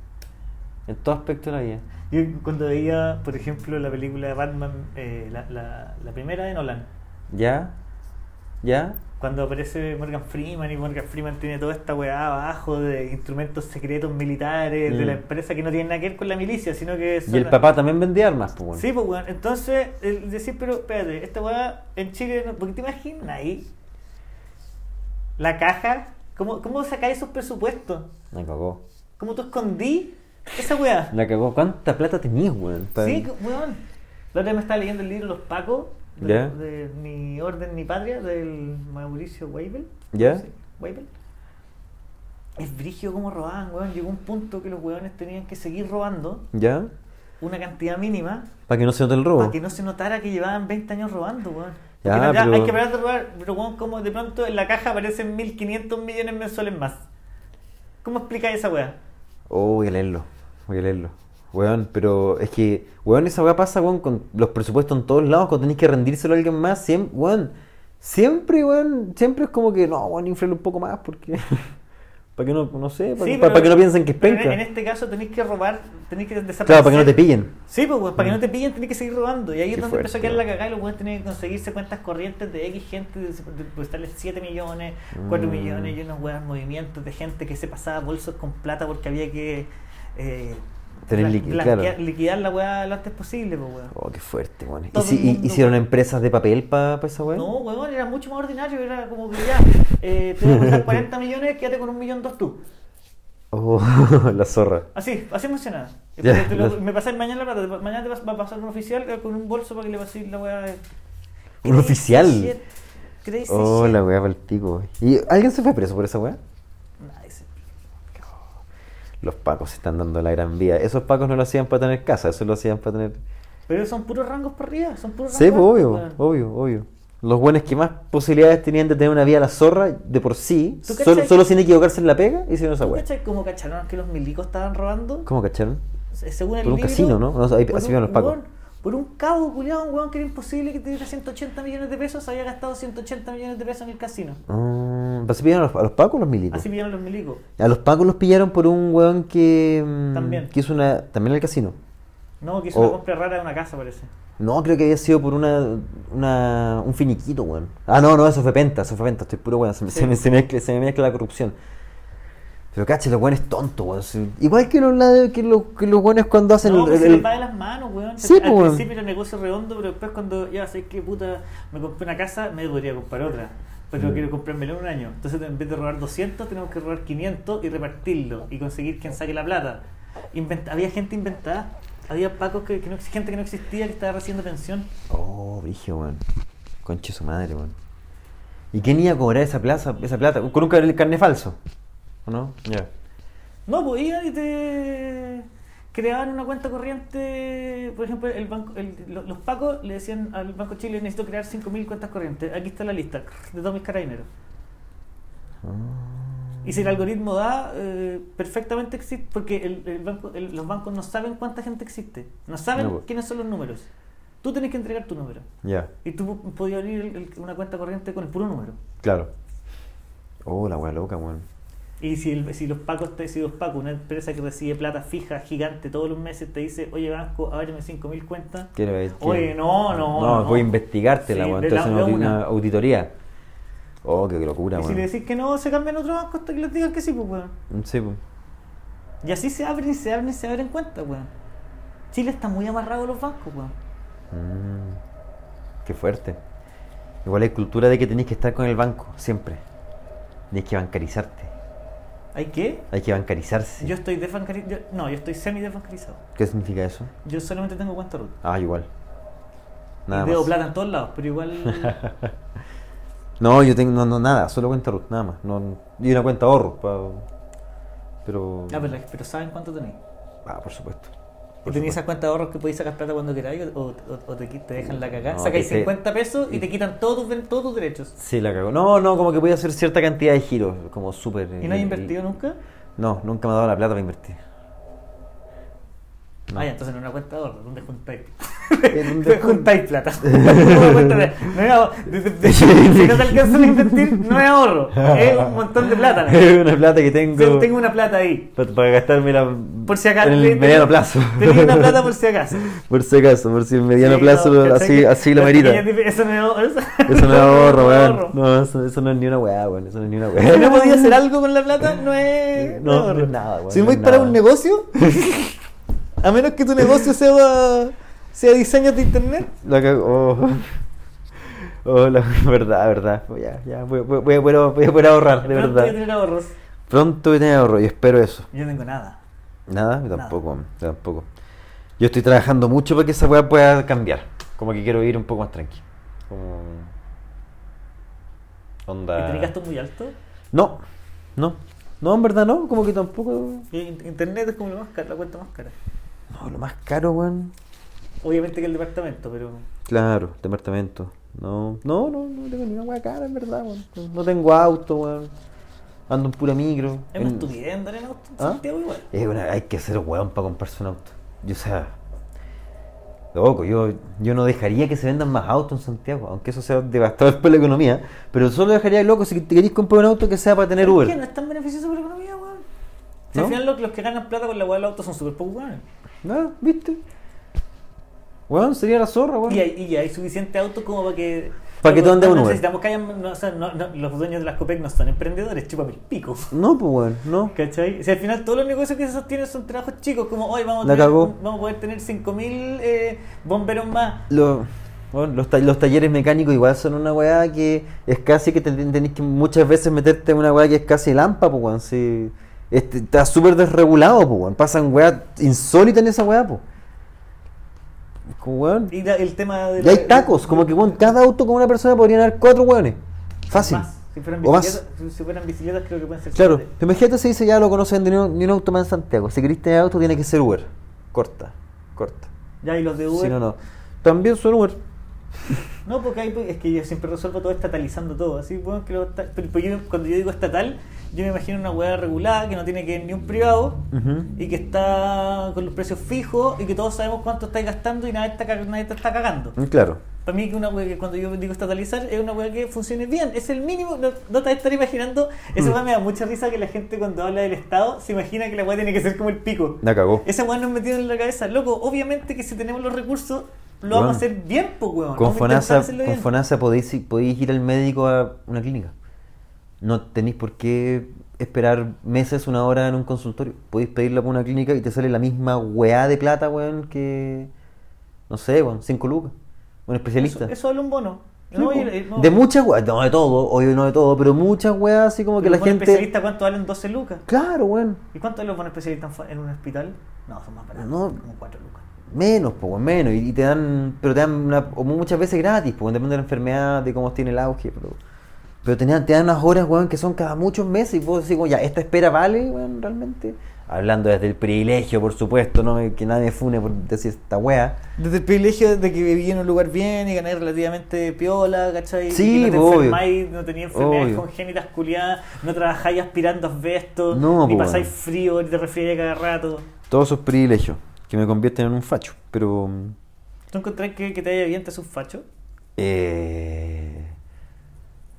En todo aspecto de la vida. Yo cuando veía, por ejemplo, la película de Batman, eh, la, la, la primera de Nolan, ¿Ya? ¿Ya? cuando aparece Morgan Freeman y Morgan Freeman tiene toda esta weá abajo de instrumentos secretos militares de Mm. la empresa que no tienen nada que ver con la milicia, sino que Y el papá también vendía armas, pues bueno. Sí, pues weón. Entonces, el decir, pero espérate, esta weá en Chile, no- porque te imaginas ahí la caja, ¿cómo, cómo sacáis esos presupuestos? La cagó. ¿Cómo tú escondí esa weá? La cagó. ¿Cuánta plata tenías, weón? Sí, weón. La otra vez me estaba leyendo el libro Los Pacos, de, Ya. de Ni Orden ni Patria, del Mauricio Weibel. ¿Ya? Sí, Weibel. Es brigio como robaban, weón. Llegó un punto que los weones tenían que seguir robando ¿Ya? una cantidad mínima Para que no se note el robo. para que no se notara que llevaban 20 años robando, weón. Ya pero- hay que parar de robar, pero weón, como de pronto en la caja aparecen 1500 millones mensuales más. ¿Cómo explicáis esa weá? Oh, voy a leerlo. Voy a leerlo. Weón, pero es que, weón, esa weá pasa, weón, con los presupuestos en todos lados, cuando tenéis que rendírselo a alguien más, siempre, weón, siempre, weón, siempre es como que, no, weón, inflalo un poco más, porque, para que no, no sé, para, Sí, que- pero- para que no piensen que es penca. En, este caso tenéis que robar, tenéis que desaparecer. Claro, para que no te pillen. Sí, pues, para que no te pillen tenéis que seguir robando. Y ahí Qué es donde empezó a fuerte, quedar la cagada y los weones tenían que conseguirse cuentas corrientes de X gente, de, depositarles 7 millones, 4 Mm. millones y unos weón movimientos de gente que se pasaba bolsos con plata porque había que eh, Tener liqui- claro. liquidar la weá lo antes posible, pues, weón. Oh, qué fuerte, weón. ¿Y si- mundo, hicieron empresas de papel para esa weá? No, weón, era mucho más ordinario. Era como que ya, eh, te voy a pasar 40 millones, quédate con un millón dos tú. Oh, la zorra. Así, así lo- me pasáis mañana la plata, mañana te va a pasar un oficial eh, con un bolso para que le paséis la weá. ¿Un Crazy oficial? shit, Crazy Oh, shit. la weá para el pico. ¿Y alguien se fue preso por esa weá? Los pacos se están dando la gran vida. Esos pacos no lo hacían para tener casa, eso lo hacían para tener. Pero son puros rangos para arriba, son puros Sí, pues, rangos obvio, altos, weón. obvio, obvio. Los buenos que más posibilidades tenían de tener una vida a la zorra de por sí, ¿Tú solo, solo sin equivocarse en la pega, hicieron esa ¿Tú weá. cachai cómo cacharon que los milicos estaban robando? ¿Cómo cacharon? Se- Según el Por un libro, casino, ¿no? No, ahí- así los pacos. Por un cabo, culiado, un weón que era imposible que tuviera 180 millones de pesos, había gastado 180 millones de pesos en el casino. Ah, ¿Así pillaron a los, a los pacos o los milicos? Así pillaron los milicos. A los pacos los pillaron por un weón que. mm, También. Que hizo una. También en el casino. No, que hizo Oh. una compra rara de una casa, parece. No, creo que había sido por una, una un finiquito, weón. Ah, no, no, eso fue penta, eso fue penta, estoy puro weón, se, me- Sí. se, me, se, mezcla, se me mezcla la corrupción. Pero caché, los buenos tontos, weón. Igual que los, que los, que los buenos cuando hacen No, el- pues se les va de las manos, weón. Sí, Al pues, weón. principio era negocio redondo, pero después cuando ya sé que puta, me compré una casa, me podría comprar otra. Pero Mm. quiero comprármela en un año. Entonces en vez de robar 200, tenemos que robar 500 y repartirlo y conseguir quien saque la plata. Inventa- había gente inventada. Había pacos que, que no, gente que no existía que estaba recibiendo pensión. Oh, brígido, weón. Conche su madre, weón. ¿Y quién iba a cobrar esa plaza, esa plata? Con un car- carne falso. ¿O no? Ya. No, pues iban y te creaban una cuenta corriente. Por ejemplo, el banco, el- lo- los pacos le decían al Banco Chile: necesito crear 5.000 cuentas corrientes. Aquí está la lista de todos mis carabineros. Y si el algoritmo da, eh, perfectamente existe, porque el, el banco, el- los bancos no saben cuánta gente existe, no saben No, pues. quiénes son los números. Tú tenés que entregar tu número. Ya, Y tú po- podías abrir una cuenta corriente con el puro número. claro. Oh, la wea loca, weón. Y si, el- si los pacos, te, si los pacos, una empresa que recibe plata fija, gigante, todos los meses te dice, oye banco, ábreme 5.000 cuentas. Quiero ver. Oye, no, no, No, no. voy a investigártela, Sí, Entonces la- una, una. auditoría. Oh, qué locura, Y si le decís que no, se cambian otro banco hasta que les digan que sí, pues, weón. Sí, pues. Y así se abren y se abren y se abren cuentas, weón. Chile está muy amarrado a los bancos, weón. Mm, qué fuerte. Igual hay cultura de que tenés que estar con el banco, siempre. Tenés que bancarizarte. ¿Hay qué? Hay que bancarizarse. Yo estoy desbancarizado. No, yo estoy semi desbancarizado. ¿Qué significa eso? Yo solamente tengo cuenta root. Ah, igual. Nada y veo más. plata en todos lados, pero igual. No, yo tengo no, no, nada, solo cuenta Ruth, nada más. No, y una cuenta ahorro. pa- pero. Ah, pero, pero ¿saben cuánto tenéis? Ah, por supuesto. ¿Y Por tenéis supuesto. esas cuentas de ahorros que podéis sacar plata cuando queráis o, o- o te, te dejan la cagada? No, Sacáis que te- 50 pesos y te quitan todos tus, todos tus derechos. Sí, la cago. No, no, como que voy a hacer cierta cantidad de giros, como súper. ¿Y no has invertido nunca? No, nunca me ha dado la plata para invertir. No. Ah, ya, entonces en una cuenta de ahorros, ¿dónde juntáis? ¿En dónde ¿Dónde juntáis plata? De-. De- de- de- si no te alcanzan a invertir, no es ahorro. Es un montón de plata. ¿no? Es una plata que tengo. Yo tengo una plata ahí. Para, para gastármela Por si acaso. en el mediano plazo. Tenía una plata por si acaso. por si acaso, por si en mediano Sí, plazo así, así lo merita. Eso no es ahorro. Eso no es ahorro, weón. No, eso, eso no es ni una weá, weón. Eso no es ni una weá. Si no podía hacer algo con la plata, no es. No, es no ahorro. es nada, weón, Si no voy para un negocio, a menos que tu negocio sea, sea diseño de internet, La cago. Oh. Oh, la verdad, verdad. Ya, ya, voy, voy, voy a poder, voy a poder ahorrar, de pronto voy a verdad. tener ahorros. Pronto voy a tener ahorro y espero eso. Yo no tengo nada. Nada, yo tampoco, yo tampoco. Yo estoy trabajando mucho para que esa weá pueda cambiar. Como que quiero ir un poco más tranquilo. Como. Onda. ¿Y tenés gastos muy altos? No, no. No, en verdad no, como que tampoco. Internet es como lo más caro, la cuenta más cara. No, lo más caro, weón. Obviamente que el departamento, pero. Claro, departamento. No, no, no, no tengo ni una weá cara, en verdad, weón. No- tengo auto, weón. Ando en pura micro. Es una En- estupidez andar en auto en ¿Ah? Santiago igual. Es una- hay que ser weón para comprarse un auto. Yo, o sea, loco, yo, yo no dejaría que se vendan más autos en Santiago, aunque eso sea devastador para la economía, pero solo dejaría loco si te queréis comprar un auto que sea para tener ¿Sabes Uber. qué? No es tan beneficioso para la economía, weón. Si ¿No? al final los, los que ganan plata con la weá del auto son súper pocos weones. ¿No? ¿Viste? Weón, sería la zorra, weón. Y hay, y hay suficiente auto como para que. Pa' que andes no en Uber. necesitamos que hayan. no, o sea, no- no, los dueños de las COPEC no son emprendedores, chúpame el pico. No, pues weón, no. ¿Cachai? Si al final todos los negocios que se sostienen son trabajos chicos, como hoy vamos, a tener- vamos a poder tener 5.000 eh, bomberos más. Lo- bueno, los, ta- los talleres mecánicos igual son una weá que es casi que te- tenés que muchas veces meterte en una weá que es casi lampa, pues weón. Si, este, está súper desregulado, pues weón. Pasan weá insólitas en esa weá, pues. Como weón. Y la- el tema de. Y hay tacos, como que weón, cada auto con una persona podrían haber cuatro weones. Fácil. Más. Si fueran, O más. bicicletas, si fueran bicicletas, creo que pueden ser. Claro, pero imagínate si dice ya lo conocen ni un, ni un auto más en Santiago. Si querés tener auto, tiene que ser Uber. Corta, corta. Ya, y los de Uber. Si no, no. También son Uber. No, porque hay, es que yo siempre resuelvo todo estatalizando todo. Así, bueno, que lo pero, pero yo, cuando yo digo estatal, yo me imagino una hueá regulada que no tiene que ni un privado y que está con los precios fijos y que todos sabemos cuánto estáis gastando y nadie, está, nadie te está cagando. Mm, Claro. Para mí que una hueá que cuando yo digo estatalizar es una hueá que funcione bien, es el mínimo, no, no te estar imaginando, esa Mm. hueá me da mucha risa que la gente cuando habla del Estado se imagina que la hueá tiene que ser como el pico. La cagó. Esa weá nos metido en la cabeza, loco, obviamente que si tenemos los recursos lo Bueno. vamos a hacer bien, pues weón. Con FONASA, con. FONASA podéis, podéis ir al médico a una clínica. No tenéis por qué esperar meses, una hora en un consultorio. Podéis pedirla por una clínica y te sale la misma weá de plata, weón, que. No sé, weón, 5 lucas. Un especialista. Eso, eso vale un bono. No, eh, no. De muchas weas, no de todo, obvio no de todo, pero muchas weas así como que la gente. especialista cuánto valen 12 lucas? Claro, weón. ¿Y cuánto valen los buenos especialistas en un hospital? No, son más baratos. No. Como 4 lucas. Menos, pues, menos. Y, y te dan, pero te dan una- o muchas veces gratis, pues, depende de la enfermedad, de cómo tiene el auge, pero. Pero te dan, te dan unas horas, weón, que son cada muchos meses y vos decís, como, ya, esta espera vale, weón, realmente. Hablando desde el privilegio, por supuesto, no que nadie fune por decir esta wea. Desde el privilegio de que viví en un lugar bien y gané relativamente piola, ¿cachai? Sí, y no te enfermáis, no tenía enfermedades Obvio. congénitas culiadas, no trabajáis aspirando asbestos, No, ni po, pasáis bueno. frío, ni te resfriáis cada rato. Todos esos privilegios que me convierten en un facho, pero. ¿Tú encontrás que, que te haya bien te hace un facho? Eh,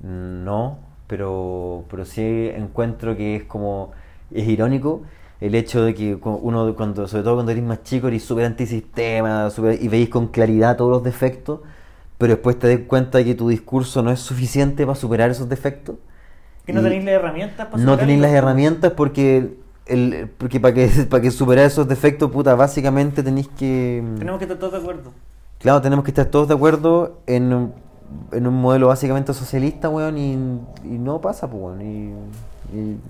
no, pero, pero sí encuentro que es como, es irónico el hecho de que uno, cuando, sobre todo cuando eres más chico, eres súper antisistema súper- y veis con claridad todos los defectos, pero después te das cuenta de que tu discurso no es suficiente para superar esos defectos. Que no tenéis las herramientas para No tenéis las herramientas porque, el, porque para que, para que superar esos defectos, puta, básicamente tenéis que... Tenemos que estar todos de acuerdo. Claro, tenemos que estar todos de acuerdo en, un- en un modelo básicamente socialista, weón, y, y no pasa, pues, weón, y, y-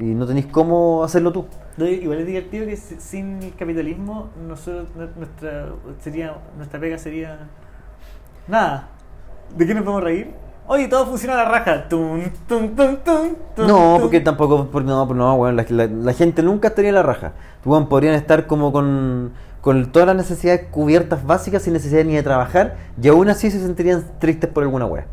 y no tenéis cómo hacerlo tú. No, Igual es divertido que si- sin el capitalismo nosotros, nu- nuestra, sería, nuestra pega sería nada. ¿De qué nos podemos reír? Oye, todo funciona a la raja. Tun, tun, tun, No, porque tampoco, por, no, por- no, weón, la, la- la gente nunca estaría en la raja. Weón, podrían estar como con, con todas las necesidades cubiertas básicas sin necesidad ni de trabajar, y aún así se sentirían tristes por alguna weá.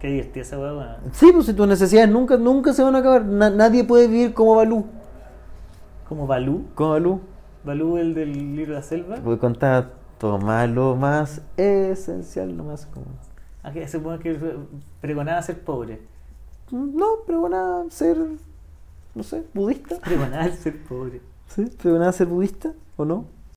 Qué divertida esa weón. Sí, pues si tus necesidades nunca, nunca se van a acabar. Na- nadie puede vivir como Balú. Como Balú. Como Balú. Balú, el del libro de la selva. Voy a contar tomar lo más esencial, lo más como... Ah, que supone que pregonaba ser pobre. No, pero van a ser, no sé, budista. Pregonaba ser pobre. ¿Sí? ¿Pero van a ser budista o no?